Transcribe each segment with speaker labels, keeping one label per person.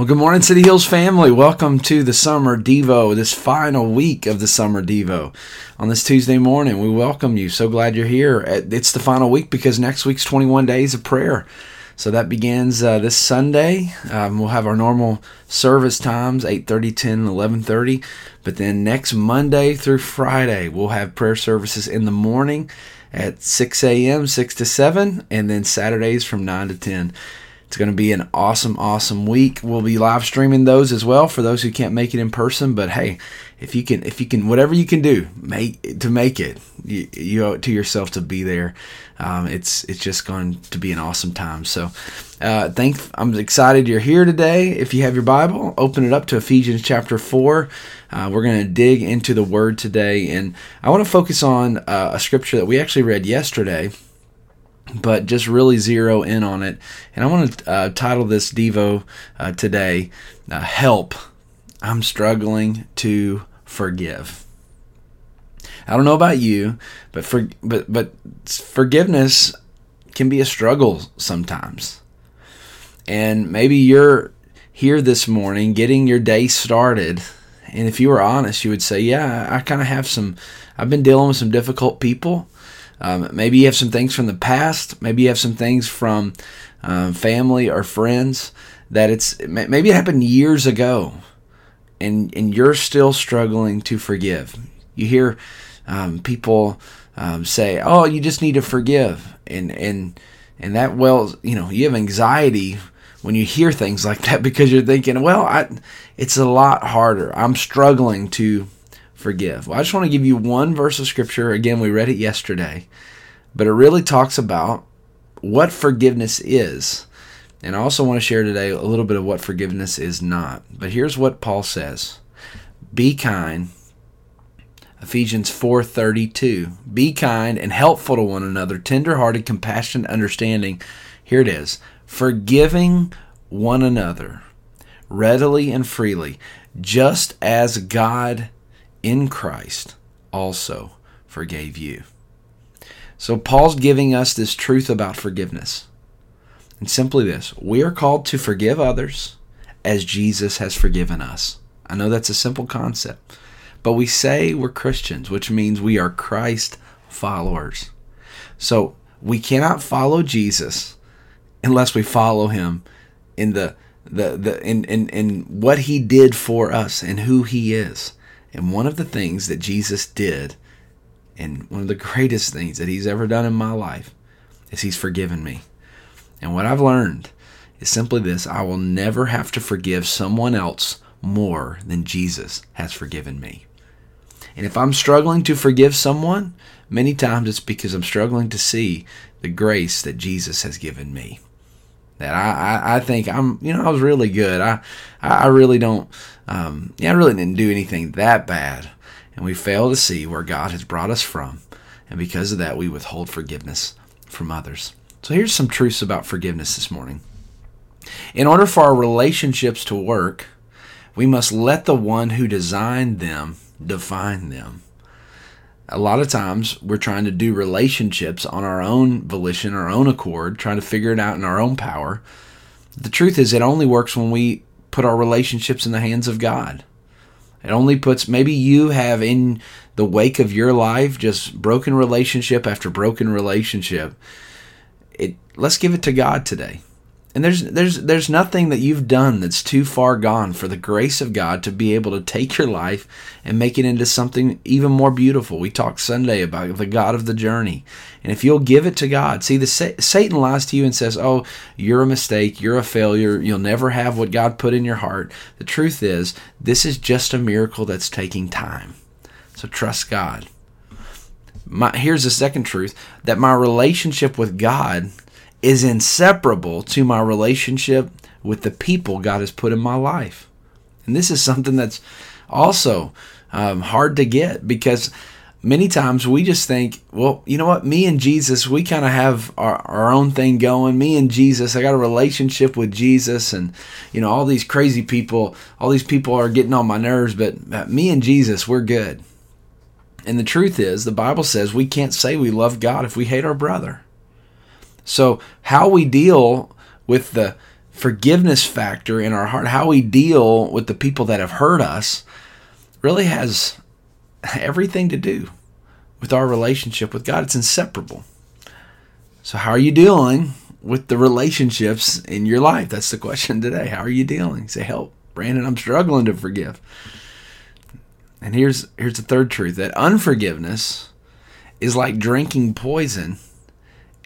Speaker 1: Well, good morning, City Hills family. Welcome to the Summer Devo, this final week of the Summer Devo. On this Tuesday morning, we welcome you. So glad you're here. It's the final week because next week's 21 days of prayer. So that begins uh, this Sunday. Um, we'll have our normal service times 8:30, 10, 11:30. But then next Monday through Friday, we'll have prayer services in the morning at 6 a.m., 6 to 7, and then Saturdays from 9 to 10. It's going to be an awesome, awesome week. We'll be live streaming those as well for those who can't make it in person. But hey, if you can, if you can, whatever you can do, make to make it, you, you owe it to yourself to be there. Um, it's it's just going to be an awesome time. So, uh, thank. I'm excited you're here today. If you have your Bible, open it up to Ephesians chapter four. Uh, we're going to dig into the Word today, and I want to focus on uh, a scripture that we actually read yesterday but just really zero in on it. And I want to uh, title this Devo uh, today uh, Help. I'm struggling to forgive. I don't know about you, but for, but but forgiveness can be a struggle sometimes. And maybe you're here this morning getting your day started, and if you were honest, you would say, "Yeah, I kind of have some I've been dealing with some difficult people um, maybe you have some things from the past. Maybe you have some things from um, family or friends that it's maybe it happened years ago, and and you're still struggling to forgive. You hear um, people um, say, "Oh, you just need to forgive," and and and that well, you know, you have anxiety when you hear things like that because you're thinking, "Well, I, it's a lot harder. I'm struggling to." Forgive. Well, I just want to give you one verse of scripture. Again, we read it yesterday, but it really talks about what forgiveness is. And I also want to share today a little bit of what forgiveness is not. But here's what Paul says. Be kind. Ephesians 4:32. Be kind and helpful to one another, tender-hearted, compassionate, understanding. Here it is. Forgiving one another readily and freely, just as God in Christ also forgave you. So, Paul's giving us this truth about forgiveness. And simply this we are called to forgive others as Jesus has forgiven us. I know that's a simple concept, but we say we're Christians, which means we are Christ followers. So, we cannot follow Jesus unless we follow him in the the, the in, in, in what he did for us and who he is. And one of the things that Jesus did, and one of the greatest things that he's ever done in my life, is he's forgiven me. And what I've learned is simply this I will never have to forgive someone else more than Jesus has forgiven me. And if I'm struggling to forgive someone, many times it's because I'm struggling to see the grace that Jesus has given me that I, I, I, think I'm, you know, I was really good. I, I really don't, um, yeah, I really didn't do anything that bad. And we fail to see where God has brought us from. And because of that, we withhold forgiveness from others. So here's some truths about forgiveness this morning. In order for our relationships to work, we must let the one who designed them define them a lot of times we're trying to do relationships on our own volition, our own accord, trying to figure it out in our own power. The truth is, it only works when we put our relationships in the hands of God. It only puts, maybe you have in the wake of your life just broken relationship after broken relationship. It, let's give it to God today. And there's there's there's nothing that you've done that's too far gone for the grace of God to be able to take your life and make it into something even more beautiful. We talked Sunday about the God of the journey. And if you'll give it to God, see the Satan lies to you and says, "Oh, you're a mistake, you're a failure, you'll never have what God put in your heart." The truth is, this is just a miracle that's taking time. So trust God. My, here's the second truth that my relationship with God is inseparable to my relationship with the people God has put in my life. And this is something that's also um, hard to get because many times we just think, well, you know what? Me and Jesus, we kind of have our, our own thing going. Me and Jesus, I got a relationship with Jesus, and, you know, all these crazy people, all these people are getting on my nerves, but me and Jesus, we're good. And the truth is, the Bible says we can't say we love God if we hate our brother. So, how we deal with the forgiveness factor in our heart, how we deal with the people that have hurt us, really has everything to do with our relationship with God. It's inseparable. So, how are you dealing with the relationships in your life? That's the question today. How are you dealing? Say, help, Brandon, I'm struggling to forgive. And here's here's the third truth that unforgiveness is like drinking poison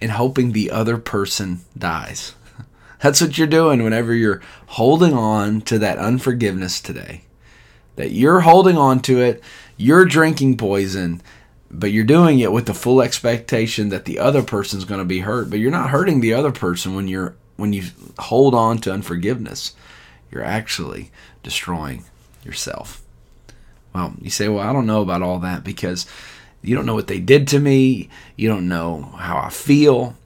Speaker 1: and hoping the other person dies. That's what you're doing whenever you're holding on to that unforgiveness today. That you're holding on to it, you're drinking poison, but you're doing it with the full expectation that the other person's going to be hurt, but you're not hurting the other person when you're when you hold on to unforgiveness. You're actually destroying yourself. Well, you say, "Well, I don't know about all that because you don't know what they did to me. You don't know how I feel.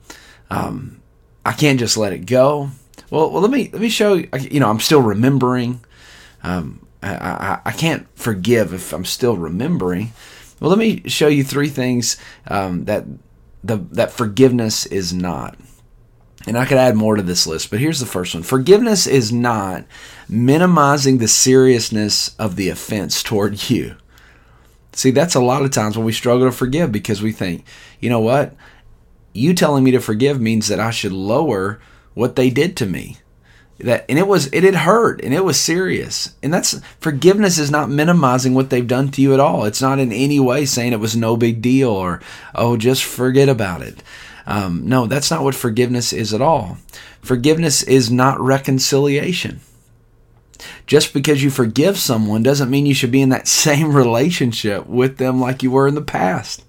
Speaker 1: Um, I can't just let it go." Well, well, let me let me show you. You know, I'm still remembering. Um, I, I, I can't forgive if I'm still remembering. Well, let me show you three things um, that the that forgiveness is not. And I could add more to this list, but here's the first one. Forgiveness is not minimizing the seriousness of the offense toward you. See, that's a lot of times when we struggle to forgive because we think, you know what? You telling me to forgive means that I should lower what they did to me. That and it was it had hurt and it was serious. And that's forgiveness is not minimizing what they've done to you at all. It's not in any way saying it was no big deal or oh just forget about it. Um, no that's not what forgiveness is at all. Forgiveness is not reconciliation just because you forgive someone doesn't mean you should be in that same relationship with them like you were in the past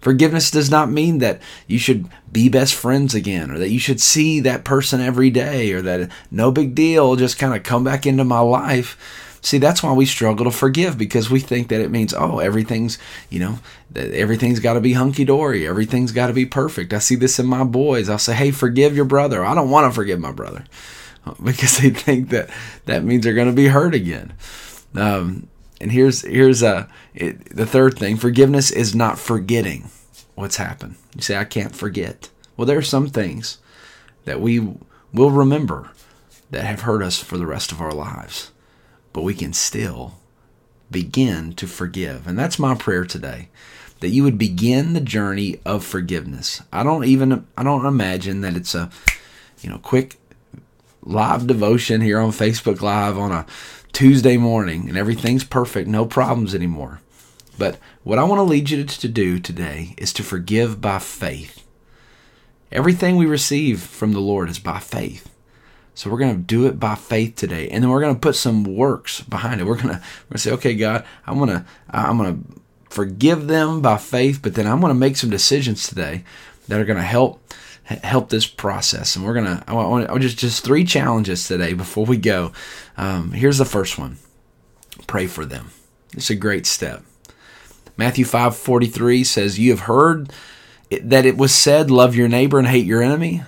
Speaker 1: Forgiveness does not mean that you should be best friends again or that you should see that person every day or that no big deal, just kind of come back into my life. See, that's why we struggle to forgive because we think that it means, oh, everything's, you know, everything's got to be hunky dory. Everything's got to be perfect. I see this in my boys. I'll say, hey, forgive your brother. I don't want to forgive my brother because they think that that means they're going to be hurt again. Um, and here's here's uh, it, the third thing: forgiveness is not forgetting what's happened. You say I can't forget. Well, there are some things that we will remember that have hurt us for the rest of our lives, but we can still begin to forgive. And that's my prayer today that you would begin the journey of forgiveness. I don't even I don't imagine that it's a you know quick live devotion here on Facebook Live on a Tuesday morning and everything's perfect, no problems anymore. But what I want to lead you to do today is to forgive by faith. Everything we receive from the Lord is by faith. So we're going to do it by faith today, and then we're going to put some works behind it. We're going to we're going to say, okay, God, I'm going to I'm going to forgive them by faith, but then I'm going to make some decisions today that are going to help help this process. And we're gonna I want, I want just just three challenges today before we go. Um, here's the first one: pray for them. It's a great step. Matthew five forty three says, "You have heard that it was said, love your neighbor and hate your enemy."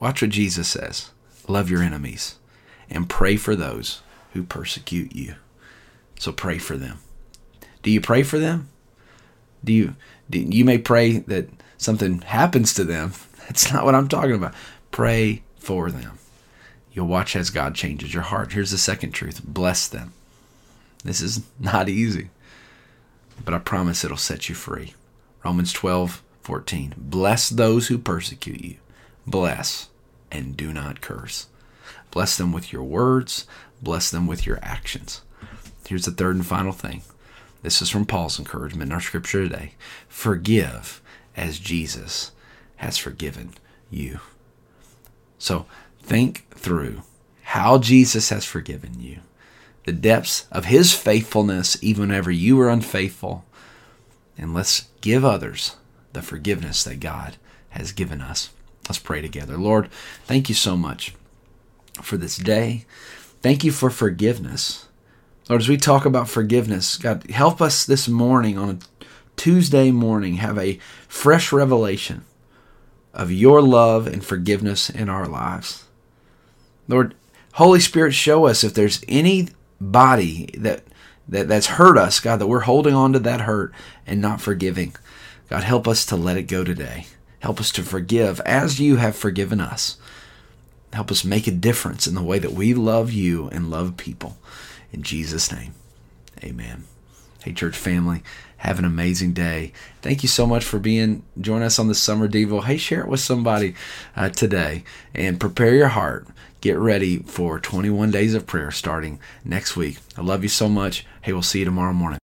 Speaker 1: Watch what Jesus says: Love your enemies and pray for those who persecute you. So pray for them. Do you pray for them? Do you? Do, you may pray that something happens to them that's not what I'm talking about. Pray for them. You'll watch as God changes your heart. Here's the second truth bless them. This is not easy, but I promise it'll set you free. Romans 12, 14. Bless those who persecute you. Bless and do not curse. Bless them with your words, bless them with your actions. Here's the third and final thing. This is from Paul's encouragement in our scripture today. Forgive as Jesus has forgiven you. So think through how Jesus has forgiven you, the depths of his faithfulness, even whenever you were unfaithful, and let's give others the forgiveness that God has given us. Let's pray together. Lord, thank you so much for this day. Thank you for forgiveness. Lord, as we talk about forgiveness, God, help us this morning on a Tuesday morning have a fresh revelation of your love and forgiveness in our lives. Lord, Holy Spirit, show us if there's any body that, that that's hurt us, God, that we're holding on to that hurt and not forgiving. God, help us to let it go today. Help us to forgive as you have forgiven us. Help us make a difference in the way that we love you and love people. In Jesus' name, amen. Hey, church family, have an amazing day. Thank you so much for being joining us on the summer devo. Hey, share it with somebody uh, today and prepare your heart. Get ready for 21 days of prayer starting next week. I love you so much. Hey, we'll see you tomorrow morning.